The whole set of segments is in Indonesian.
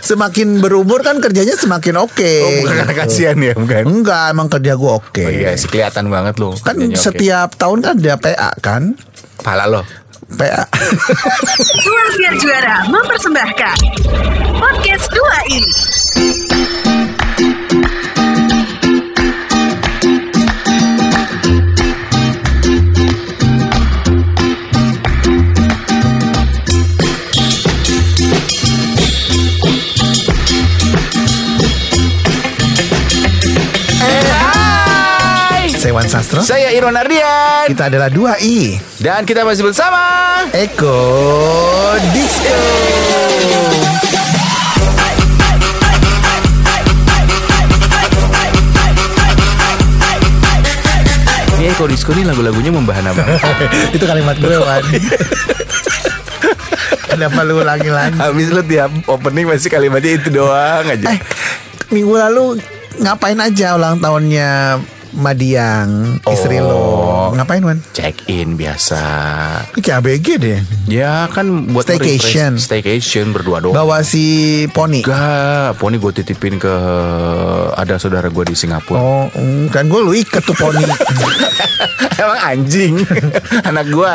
Semakin berumur kan kerjanya semakin oke. Oh, bukan karena kasihan ya, bukan? Enggak, emang kerja gue oke. Oh iya sih kelihatan banget lo. Kan setiap tahun kan ada PA kan? pala lo. PA. Dua Siar Juara mempersembahkan Podcast 2 i Hai. Saya Wan Sastro. Saya Irwan Ardian Kita adalah 2i. dan kita masih bersama. Eko Disco. Ini Eko Disco ini lagu-lagunya membahana banget. Itu kalimat gue, Wan. Kenapa lu ulangi lagi? Habis lu tiap opening masih kalimatnya itu doang aja. Eh, minggu lalu ngapain aja ulang tahunnya Madiang, istri Oh. lo? Ngapain, Wan? Check in biasa. Ini kayak ABG deh. Ya kan buat Staycation. Staycation berdua doang. Bawa si Poni. Enggak, poni gue titipin ke ada saudara gue di Singapura. Oh, kan gue lu iket tuh Poni. Emang anjing anak gue.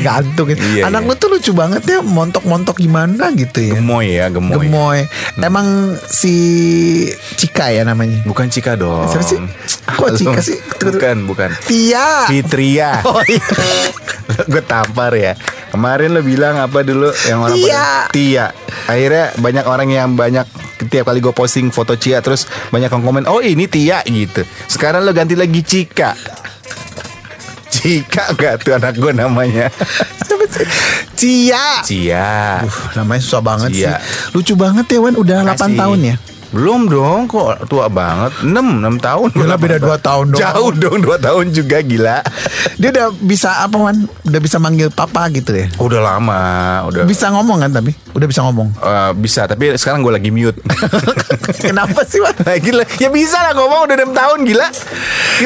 Gantung gitu. Iya, Anak iya. lu tuh lucu banget ya, montok-montok gimana gitu ya. Gemoy ya, gemoy. Gemoy. Emang si Cika ya namanya? Bukan Cika dong. Siapa sih? Kok Cika sih? Bukan, bukan. Tia. Fitria. Oh iya. gue tampar ya. Kemarin lo bilang apa dulu yang orang Tia. Tia. Akhirnya banyak orang yang banyak tiap kali gue posting foto Cia terus banyak yang komen, "Oh, ini Tia" gitu. Sekarang lo ganti lagi Cika. Cika gak tuh anak gue namanya? Cia. Cia Uh, namanya susah banget Cia. sih. Lucu banget ya Wan, udah 8 Makasih. tahun ya. Belum dong kok tua banget 6, 6 tahun Gila, beda dua tahun dong. Jauh dong 2 tahun juga gila Dia udah bisa apa Wan? Udah bisa manggil papa gitu ya. Udah lama Udah Bisa ngomong kan tapi? Udah bisa ngomong. Eh, Bisa tapi sekarang gue lagi mute Kenapa sih Wan? Nah, gila Ya bisa lah ngomong udah 6 tahun gila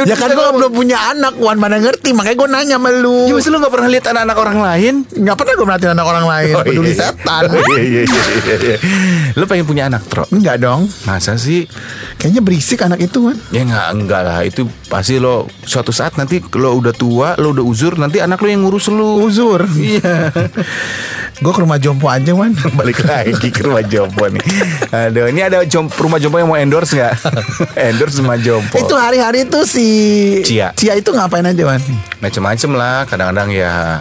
Ya kan gue belum punya anak Wan mana ngerti Makanya gue nanya sama lu Ya masa lu gak pernah lihat anak-anak orang lain Gak pernah gue merhatiin anak orang lain Oh, Peduli iya, iya. setan Oh, iya, iya, iya, iya. Lu pengen punya anak Tro Enggak dong Masa sih? Kayaknya berisik anak itu Wan. Ya enggak, enggak lah. Itu pasti lo Suatu saat nanti Lo udah tua Lo udah uzur Nanti anak lo yang ngurus lu Uzur? Iya Gue ke rumah jompo aja Wan. Balik lagi ke rumah jompo nih. Aduh ini ada jom, rumah jompo yang mau endorse gak? endorse rumah jompo. Itu hari-hari itu si Cia. Cia itu ngapain aja Wan? Macem-macem lah Kadang-kadang ya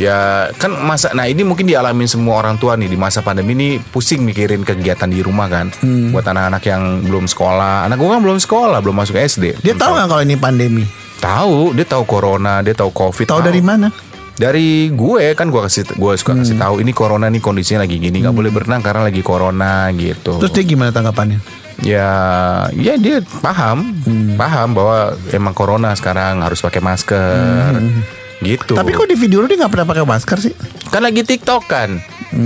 Ya kan masa Nah ini mungkin dialamin semua orang tua nih Di masa pandemi ini Pusing mikirin kegiatan di rumah kan. Buat anak-anak yang belum sekolah. Anak gue kan belum sekolah Belum masuk SD Dia tahu nggak kalau ini pandemi? Tahu Dia tahu corona Dia tahu covid. Tahu. dari mana Dari gue kan gue kasih gue suka kasih tahu ini corona nih kondisinya lagi gini nggak boleh berenang karena lagi corona gitu. Terus dia gimana tanggapannya? Ya, ya dia paham, paham bahwa emang corona sekarang harus pakai masker, gitu. Tapi kok di video lu dia nggak pernah pakai masker sih? Kan lagi TikTok kan,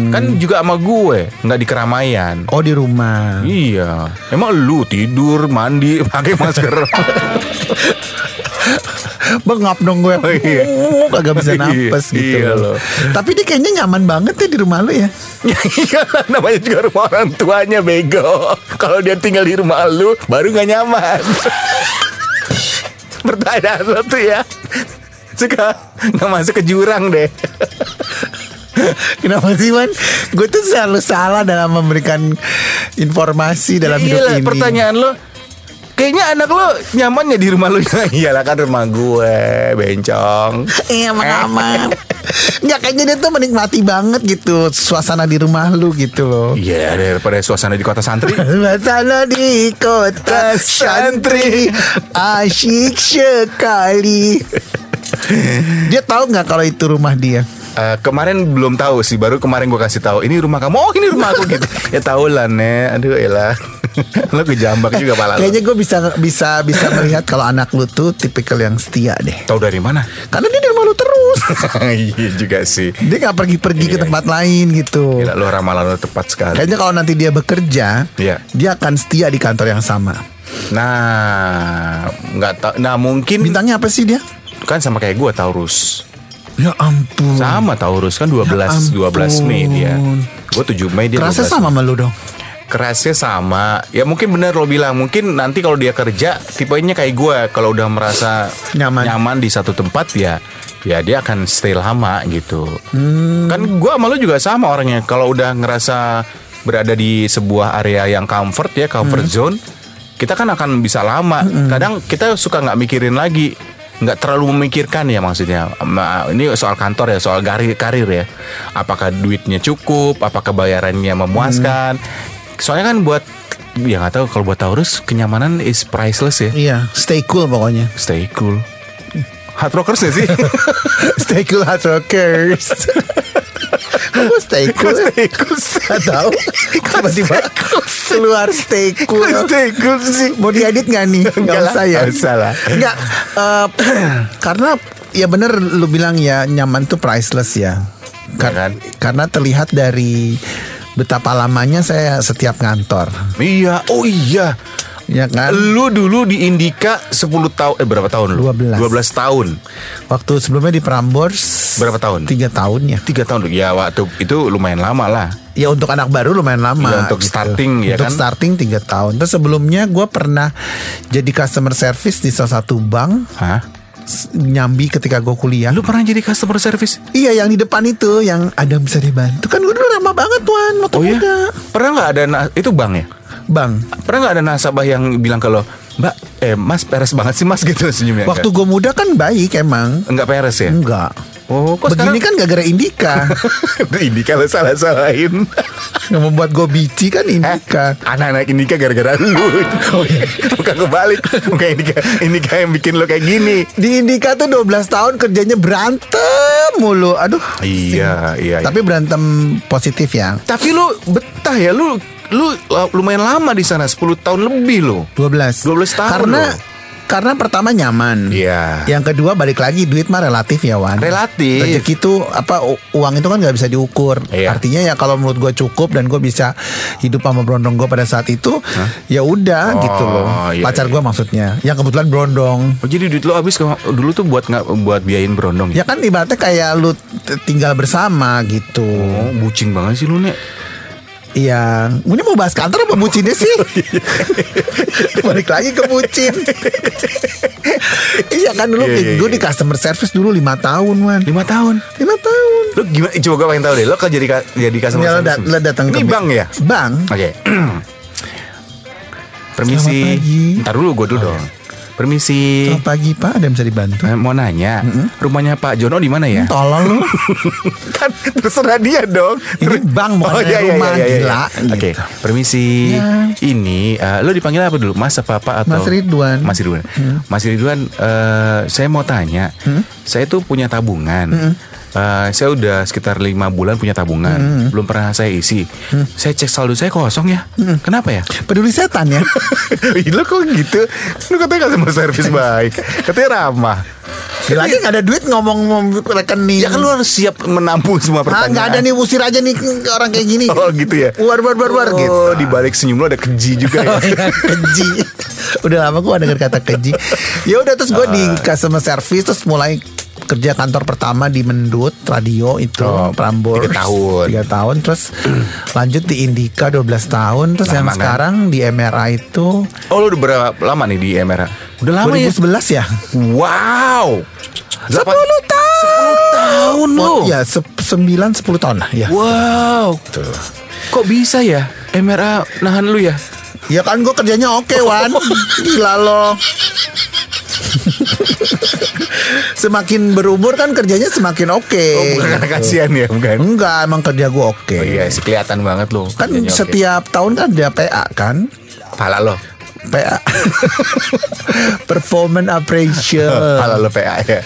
kan juga sama gue, nggak di keramaian. Oh di rumah. Iya, emang lu tidur, mandi, pakai masker. Bengap dong gue Oh, iya. Kagak bisa napas Iya, gitu iya loh. Tapi dia kayaknya nyaman banget ya di rumah lu ya ya iyalah, namanya juga rumah orang tuanya bego. Kalau dia tinggal di rumah lu, baru nggak nyaman. Pertanyaan lo tuh ya, suka nggak masuk ke jurang deh. Kenapa sih Wan Gue tuh selalu salah dalam memberikan informasi dalam hidup Iyalah, ini pertanyaan lo Kayaknya anak lo nyamannya di rumah lo Iyalah kan rumah gue Bencong. Iya mama Nggak kayaknya dia tuh menikmati banget gitu Suasana di rumah lu gitu loh. Iya daripada suasana di kota santri. Suasana di kota santri Asyik sekali. Dia tahu nggak kalau itu rumah dia? Eh, Kemarin belum tahu sih Baru kemarin gue kasih tahu. Ini rumah kamu? Oh ini rumah aku gitu. Ya tahu lah nih Aduh elah Lo kejambak juga pala lo Kayaknya gue bisa bisa bisa melihat kalau anak lu tuh tipikal yang setia deh. Tahu dari mana? Karena dia di rumah lu terus. Iya juga sih. Dia nggak pergi-pergi ke Iya, tempat lain gitu. Gila lo ramalan lo tepat sekali. Kayaknya kalau nanti dia bekerja Iya. Dia akan setia di kantor yang sama. Nah nggak tahu Nah mungkin Bintangnya apa sih dia? Kan sama kayak gue Taurus. Ya ampun. Sama Taurus kan 12 Ya 12 Mei dia. Gue 7 Mei dia Kerasnya 12 sama sama lu dong. Kerasnya sama. Ya mungkin bener lo bilang. Mungkin nanti kalau dia kerja tipenya kayak gue kalau udah merasa Nyaman. di satu tempat ya ya dia akan stay lama gitu. Hmm. kan gue sama lo juga sama orangnya. Kalau udah ngerasa berada di sebuah area yang comfort ya comfort Hmm. zone kita kan akan bisa lama. Kadang kita suka nggak mikirin lagi. Nggak terlalu memikirkan ya maksudnya. Ma- ini soal kantor ya soal karir karir ya. Apakah duitnya cukup? Apakah bayarannya memuaskan soalnya kan buat ya nggak tahu kalau buat Taurus kenyamanan is priceless ya Iya, stay cool pokoknya. stay cool hard rockers gak sih stay cool hard rockers. Kamu stay cool? stay cool sih? Gak tahu. Tiba-tiba keluar stay cool. stay cool sih Mau diedit gak nih? Gak lah, usah ya. nggak usah lah. Enggak. eh, karena ya bener lu bilang ya nyaman tuh priceless ya. Kar- Ya kan? Karena terlihat dari betapa lamanya saya setiap ngantor. iya oh iya Ya kan? Lu dulu di Indika 10 tahun eh berapa tahun lu? 12. 12 tahun. Waktu sebelumnya di Prambors Berapa tahun? Tiga tahun ya. Tiga tahun. Ya waktu itu lumayan lama lah. Ya untuk anak baru lumayan lama. Iya, untuk starting, ya Untuk kan? starting tiga tahun. Terus sebelumnya gue pernah jadi customer service di salah satu bank Hah? Nyambi ketika gue kuliah. Lu pernah jadi customer service? Iya yang di depan itu yang ada bisa dibantu kan gue dulu ramah banget tuan Oh ya? muda. Pernah nggak ada itu bang ya? Bang, Pernah nggak ada nasabah yang bilang kalau Mbak, eh Mas peres banget sih Mas gitu senyumnya. waktu gue muda kan baik emang. enggak peres ya? Enggak. Oh, kok Begini kan gak gara Indika ini kalau salah-salahin. Yang membuat gue bici kan Indika Anak-anak Indika gara-gara lu. Oh, iya. Bukan kebalik. Bukan Indika, Indika yang bikin lo kayak gini. Di Indika tuh 12 tahun kerjanya berantem mulu Aduh Iya, iya. Tapi berantem positif ya Tapi lu betah ya lu lu lumayan lama di sana 10 tahun lebih lo. 12 12 tahun Karena loh. Karena pertama nyaman Iya. Yang kedua balik lagi duit mah relatif ya Wan Relatif. Rezeki itu apa uang itu kan nggak bisa diukur Iya. Artinya ya kalau menurut gue cukup dan gue bisa hidup sama berondong gue pada saat itu Ya udah Oh, gitu loh iya, Pacar iya. gue maksudnya Yang kebetulan berondong Oh, jadi duit lo habis dulu tuh buat nggak buat biayain berondong ya? Ya kan ibaratnya kayak lu tinggal bersama gitu Oh, bucing banget sih lu nek. Iya Ini mau bahas kantor apa bucinnya sih Balik lagi ke bucin Iya kan dulu Iya, iya, gue iya. di customer service dulu 5 tahun Wan 5 Lima tahun. tahun Lu gimana? Coba gue pengen tahu deh. Lo kan jadi jadi customer Ya, service. lo datang Ini ke bang ya? Bang Oke. Permisi. Selamat pagi. Ntar dulu gue dulu dong. Permisi. Selamat pagi Pak ada yang bisa dibantu Eh, mau nanya, rumahnya Pak Jono di mana ya? Tolong lu kan terserah dia dong. Ini bank, bukan rumah, gila, Oke, gitu. permisi. Ya. Ini eh, lo dipanggil apa dulu? Mas apa apa atau Mas Ridwan. Mas Ridwan. Mas Ridwan, eh, saya mau tanya. Saya tuh punya tabungan. Eh, saya udah sekitar lima bulan punya tabungan, belum pernah saya isi. Saya cek saldo saya kosong ya. Kenapa ya? Peduli setan ya lo kok gitu? Lu katanya customer service baik, katanya ramah. Lagi gak ada duit ngomong rekening Ya kan lu harus siap menampung semua Ah, pertanyaan. nggak ada nih usir aja nih orang kayak gini. Oh gitu ya. War war war war oh, gitu. di balik senyum lu ada keji juga ya. Oh, iya, keji. Udah lama gue denger kata keji. Ya udah terus gue di Ah. customer service terus mulai kerja kantor pertama di Mendut Radio itu Oh, Prambors tiga tahun. tiga tahun terus lanjut di Indika 12 tahun terus yang Lama, kan? sekarang di MRA itu Oh lu udah berapa lama nih di MRA? Udah lama ya? 2011 ya Wow. 10 tahun 10 tahun lu. Oh, ya se 9 10 tahun lah ya Wow. Kok bisa ya? MRA nahan lu ya? Ya kan gue kerjanya oke Wan Gila lo Semakin berumur kan kerjanya semakin oke Oh, bukan karena kasihan ya, bukan? Enggak emang kerja gue oke Oh iya sih kelihatan banget lu. Kan setiap tahun kan ada PA kan pala lo. PA Performance Appraisal Pala lo PA ya.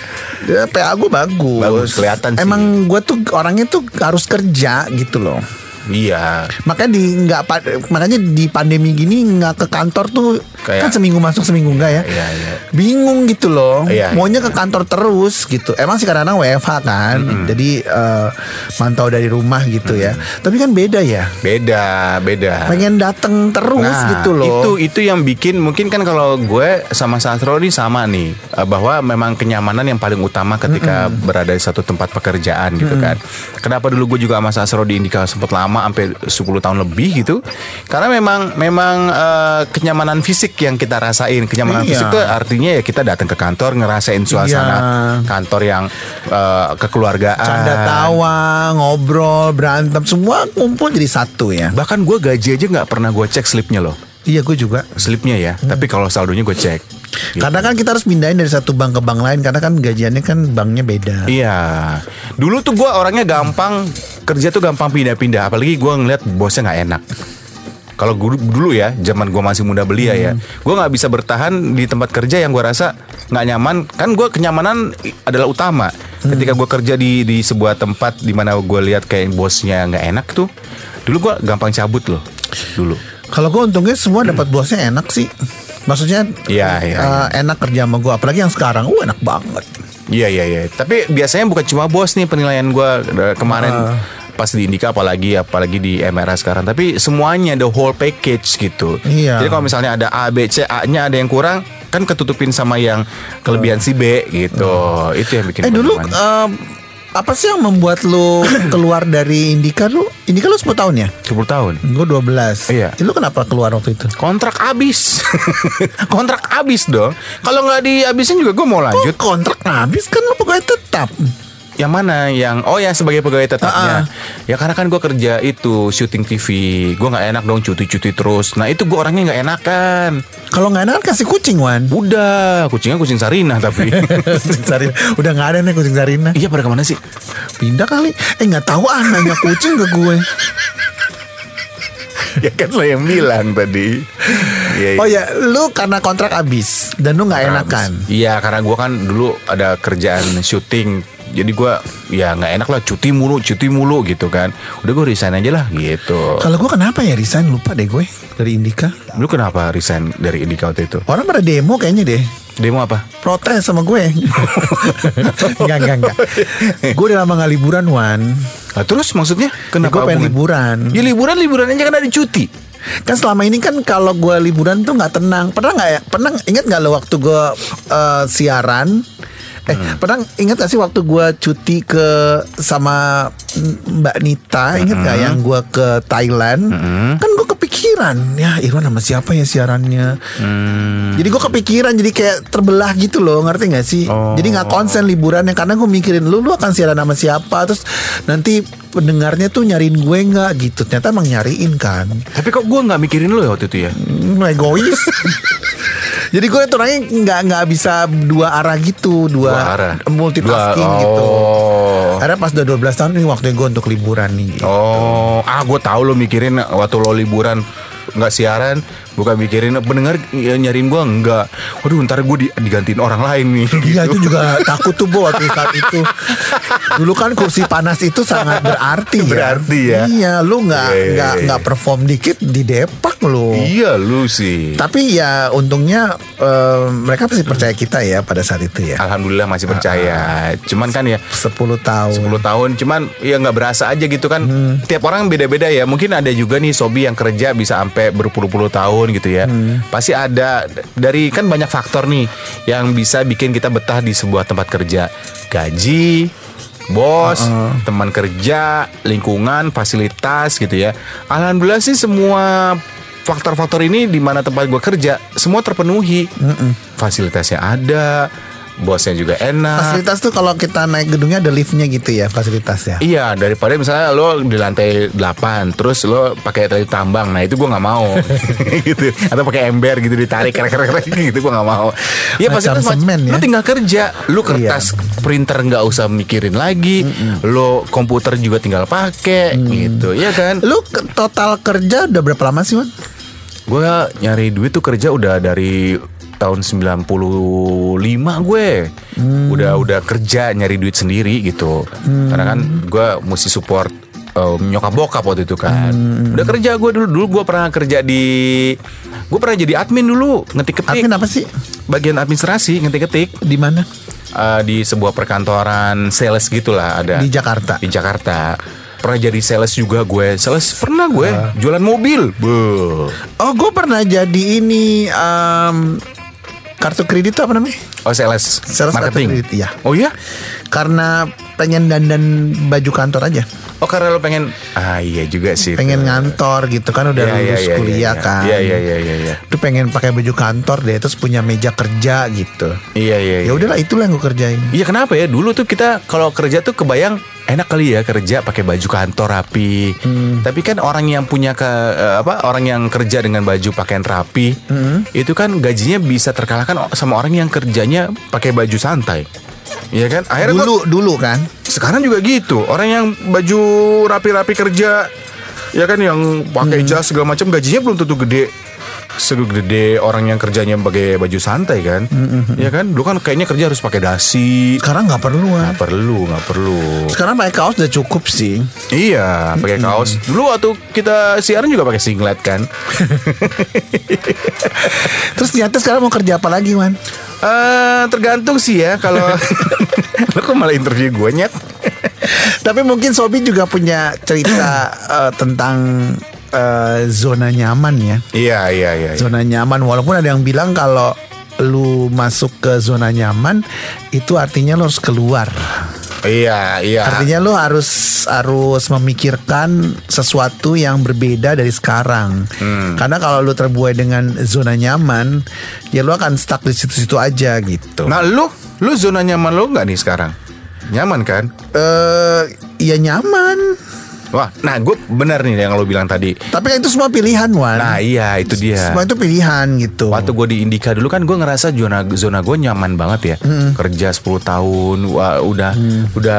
Ya, PA gue bagus Bagus, kelihatan sih. Emang gue tuh orangnya tuh harus kerja gitu loh Iya. Makanya di nggak makanya di pandemi gini nggak ke kantor tuh Kayak- kan seminggu masuk seminggu enggak ya. Iya, iya. Bingung gitu loh. Iya, Maunya ke kantor terus gitu. Emang sih kadang-kadang WFH kan. Jadi eh, mantau dari rumah gitu ya. Tapi kan beda ya. Beda, beda. Pengen dateng terus Nah, gitu loh. Itu itu yang bikin mungkin kan kalau gue sama Sastro ini sama nih eh, bahwa memang kenyamanan yang paling utama ketika berada di satu tempat pekerjaan gitu kan. Kenapa dulu gue juga sama Sastro di Indika sempat lama lama sampai 10 tahun lebih gitu. Karena memang memang eh, kenyamanan fisik yang kita rasain. Kenyamanan Iya. fisik itu artinya ya kita datang ke kantor ngerasain suasana Iya. kantor yang eh, kekeluargaan. Canda tawa, ngobrol, berantem, semua kumpul jadi satu ya. Bahkan gue gaji aja nggak pernah gue cek slipnya loh. Iya, gue juga. Slipnya ya. Hmm. Tapi kalau saldonya gue cek. Gitu. Karena kan kita harus pindahin dari satu bank ke bank lain karena kan gajiannya kan banknya beda. Iya. Dulu tuh gue orangnya gampang kerja tuh gampang pindah-pindah. Apalagi gue ngeliat bosnya nggak enak. Kalau dulu ya, zaman gue masih muda belia ya, gue nggak bisa bertahan di tempat kerja yang gue rasa nggak nyaman. Kan gue kenyamanan adalah utama. Ketika gue kerja di di sebuah tempat di mana gue lihat kayak bosnya nggak enak tuh, dulu gue gampang cabut loh. Dulu. Kalau gue untungnya semua dapat bosnya enak sih. Maksudnya Iya, iya, eh, enak kerja sama gue. Apalagi yang sekarang, uh enak banget. Iya iya iya. Tapi biasanya bukan cuma bos nih penilaian gua eh, kemarin pas di Indika apalagi apalagi di MRA sekarang. Tapi semuanya the whole package gitu. Iya. Jadi kalau misalnya ada A B C A-nya ada yang kurang kan ketutupin sama yang kelebihan si B gitu. Itu yang bikin Eh dulu nyaman. Apa sih yang membuat lu keluar dari Indika lu? Indika lu 10 tahun ya? 10 tahun. Gue 12 Iya. Eh, Lu kenapa keluar waktu itu? Kontrak habis. kontrak habis dong. Kalau nggak dihabisin juga gue mau lanjut. Oh, kontrak habis kan lu pegawai tetap Yang mana? Yang oh yang sebagai pegawai tetapnya. Ah, Ya karena kan gue kerja itu syuting TV, gue nggak enak dong cuti-cuti terus. Nah itu gue orangnya nggak enakan. Kalau nggak enak kan kasih kucing Wan Udah, kucingnya kucing Sarina tapi. Kucing Sarina Udah nggak ada nih kucing Sarina iya pada ke mana sih? Pindah kali Eh nggak tahu ah nanya kucing ke gue ya kan lo yang bilang tadi. Iya, Oh ya Lu karena kontrak habis Dan lu nggak enakan Iya karena gue kan dulu ada kerjaan syuting. Jadi gue ya nggak enak lah cuti mulu, cuti mulu gitu kan. Udah gue resign aja lah gitu. Kalau gue kenapa ya resign Lupa deh gue Dari Indika Lu kenapa resign dari Indika waktu itu? Orang pada demo kayaknya deh Demo apa? Protes sama gue Enggak enggak enggak Gue udah lama gak liburan Wan Nah, terus maksudnya kenapa? Gue pengen liburan Ya liburan liburan aja kan ada cuti. Kan selama ini kan kalau gue liburan tuh nggak tenang. Pernah nggak ya? Pernah ingat nggak lo waktu gue eh, siaran? Eh pernah ingat gak sih waktu gue cuti ke sama Mbak Nita? Ingat nggak yang gue ke Thailand? Kan gue kepikiran ya Irwan sama siapa ya siarannya? Jadi gue kepikiran jadi kayak terbelah gitu loh ngerti gak sih? Oh. Jadi nggak konsen liburannya karena gue mikirin lu lu akan siaran sama siapa terus nanti pendengarnya tuh nyariin gue nggak gitu ternyata emang nyariin kan Tapi kok gue nggak mikirin lo ya waktu itu ya? Hmm, egois. Jadi gue tuh orangnya nggak nggak bisa dua arah gitu, dua, Dua arah. multitasking Dua- gitu. oh. Karena pas udah 12 tahun ini waktunya gue untuk liburan nih. gitu. Oh, ah gue tahu lo mikirin waktu lo liburan nggak siaran, bukan mikirin pendengar ya, nyariin gue enggak. Waduh, ntar gue di, digantiin orang lain nih. Iya gitu. itu juga takut tuh Bo waktu saat itu. Dulu kan kursi panas itu sangat berarti ya. Berarti ya. Iya, lu nggak Iya, iya, nggak iya. nggak perform dikit di depak lu. Iya lu sih. Tapi ya untungnya eh, mereka pasti percaya kita ya pada saat itu ya. Alhamdulillah masih percaya. Cuman kan ya 10 tahun. 10 tahun cuman ya nggak berasa aja gitu kan tiap orang beda-beda ya mungkin ada juga nih Sobi yang kerja bisa sampai berpuluh-puluh tahun gitu ya. Pasti ada dari kan banyak faktor nih yang bisa bikin kita betah di sebuah tempat kerja. Gaji bos teman kerja lingkungan fasilitas gitu ya. Alhamdulillah sih semua faktor-faktor ini di mana tempat gue kerja semua terpenuhi. Fasilitasnya ada bosnya juga enak. Fasilitas tuh kalau kita naik gedungnya ada liftnya gitu ya fasilitasnya. Iya daripada misalnya lo di lantai 8 Terus lo pakai tali tambang Nah itu gue nggak mau. Gitu. Atau pakai ember gitu ditarik krek krek gitu gue nggak mau. Iya fasilitas semen ya. Lo tinggal kerja Lo kertas printer nggak usah mikirin lagi Lo komputer juga tinggal pakai gitu Iya kan? Lu ke- total kerja udah berapa lama sih Wan? Gue nyari duit tuh kerja udah dari tahun 95 gue. Udah udah kerja nyari duit sendiri gitu. Karena kan gue mesti support eh, nyokap bokap waktu itu kan. Udah kerja gue dulu dulu gue pernah kerja di gue pernah jadi admin dulu ngetik ketik Admin apa sih? bagian administrasi ngetik ketik Di mana? di sebuah perkantoran sales gitulah ada. Di Jakarta. di Jakarta. Pernah jadi sales juga gue. Sales pernah gue jualan mobil. Beuh. Oh, gue pernah jadi ini em, kartu kredit tuh apa namanya? Oh sales, Sales marketing. marketing, iya. Oh iya? Karena pengen dandan baju kantor aja. Oh karena lo pengen Ah iya juga sih pengen tuh. ngantor gitu kan udah iya, lulus iya, kuliah iya, kan Iya iya iya iya iya Lu pengen pakai baju kantor deh terus punya meja kerja gitu Iya iya ya iya. udahlah itulah yang gue kerjain Iya kenapa ya dulu tuh kita kalau kerja tuh kebayang enak kali ya kerja pakai baju kantor rapi. Tapi kan orang yang punya ke eh, apa orang yang kerja dengan baju pakaian rapi itu kan gajinya bisa terkalahkan sama orang yang kerjanya pakai baju santai. Iya kan? Akhirnya gua- dulu dulu kan sekarang juga gitu. Orang yang baju rapi-rapi kerja ya kan yang pakai jas segala macam gajinya belum tentu gede. Segede orang yang kerjanya pakai baju santai kan. Ya kan? Dulu kan kayaknya kerja harus pakai dasi. Sekarang nggak perlu kan nggak perlu nggak perlu. Sekarang pakai kaos udah cukup sih. Iya pakai kaos. Dulu waktu kita siaran juga pakai singlet kan. Terus ternyata sekarang mau kerja apa lagi man Eh tergantung sih ya kalau lo kok malah interview gue nyet? Tapi mungkin Sobi juga punya cerita eh, tentang eh, zona nyaman ya. Iya iya iya iya. zona nyaman. Walaupun ada yang bilang kalau lu masuk ke zona nyaman itu artinya lu harus keluar. Iya iya. Artinya lu harus harus memikirkan sesuatu yang berbeda dari sekarang. Karena kalau lu terbuai dengan zona nyaman ya lu akan stuck di situ-situ aja gitu. Nah lu Lu zona nyaman lo nggak nih sekarang? Nyaman kan? eh ya nyaman Wah, nah gue benar nih yang lo bilang tadi. tapi kan itu semua pilihan Wan Nah iya itu dia. semua itu pilihan gitu Waktu gue di Indika dulu kan gue ngerasa zona zona gue nyaman banget ya. Kerja 10 tahun, wah, udah udah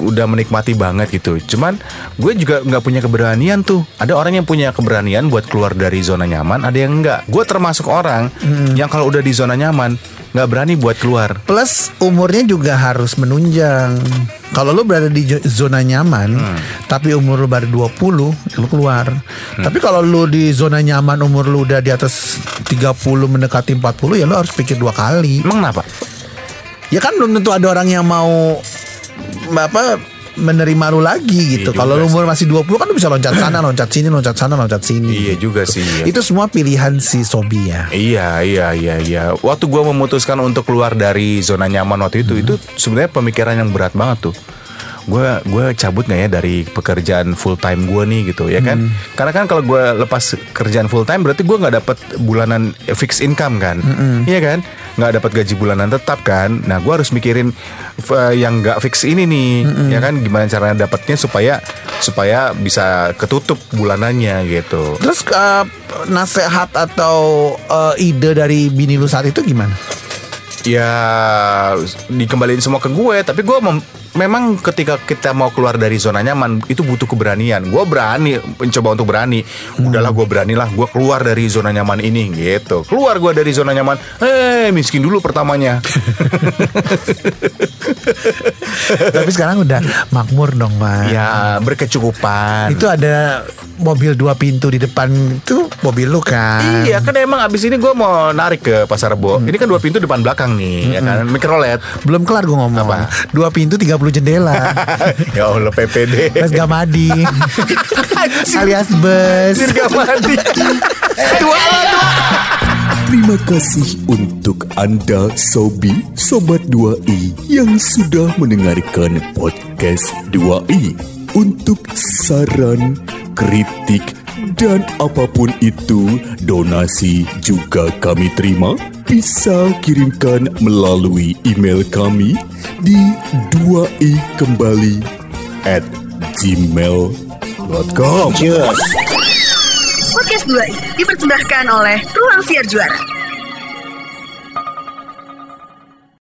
udah menikmati banget gitu. Cuman gue juga nggak punya keberanian tuh. Ada orang yang punya keberanian buat keluar dari zona nyaman, ada yang enggak. Gue termasuk orang yang kalau udah di zona nyaman nggak berani buat keluar. Plus umurnya juga harus menunjang. Kalau lu berada di zona nyaman, tapi umur lu baru 20, ya lu keluar. Tapi kalau lu di zona nyaman umur lu udah di atas 30 mendekati 40, ya lu harus pikir dua kali. Emang kenapa? Ya kan belum tentu ada orang yang mau apa menerima lu lagi gitu. Iya Kalau lu umur masih 20 kan lu bisa loncat sana, loncat sini, loncat sana, loncat sini. Iya juga sih. iya. Itu semua pilihan si Sobi ya. Iya iya iya iya. Waktu gue memutuskan untuk keluar dari zona nyaman waktu itu, itu sebenarnya pemikiran yang berat banget tuh. Gue gue cabut nggak ya dari pekerjaan full time gue nih gitu ya kan? Karena kan kalau gue lepas kerjaan full time berarti gue nggak dapat bulanan fixed income kan? Iya kan? Nggak dapat gaji bulanan tetap kan? Nah gue harus mikirin eh, yang nggak fix ini nih, ya kan? Gimana caranya dapatnya supaya supaya bisa ketutup bulanannya gitu. Terus uh, nasehat atau uh, ide dari bini lu saat itu gimana? ya dikembaliin semua ke gue tapi gue mem- memang ketika kita mau keluar dari zona nyaman itu butuh keberanian. Gue berani mencoba untuk berani. Udahlah gue beranilah gue keluar dari zona nyaman ini gitu. Keluar gue dari zona nyaman. Eh miskin dulu pertamanya. Tapi sekarang udah makmur dong, Mas. ya berkecukupan. Itu ada mobil dua pintu di depan itu mobil lu kan. Iya kan emang abis ini gue mau narik ke pasar Rebo. Ini kan dua pintu depan belakang nih ya kan? Mikrolet. Belum kelar gue ngomong. Apa? Dua pintu 30 jendela. Ya Allah PPD Mas Gamadi. alias bus. Dirga mati Tua lo tua Terima kasih untuk Anda Sobi Sobat 2i yang sudah mendengarkan podcast 2i. Untuk saran, kritik, dan apa pun itu, donasi juga kami terima. Bisa kirimkan melalui email kami di 2i kembali at gmail.com. Podcast 2 i dipersembahkan oleh Ruang Siar Juara.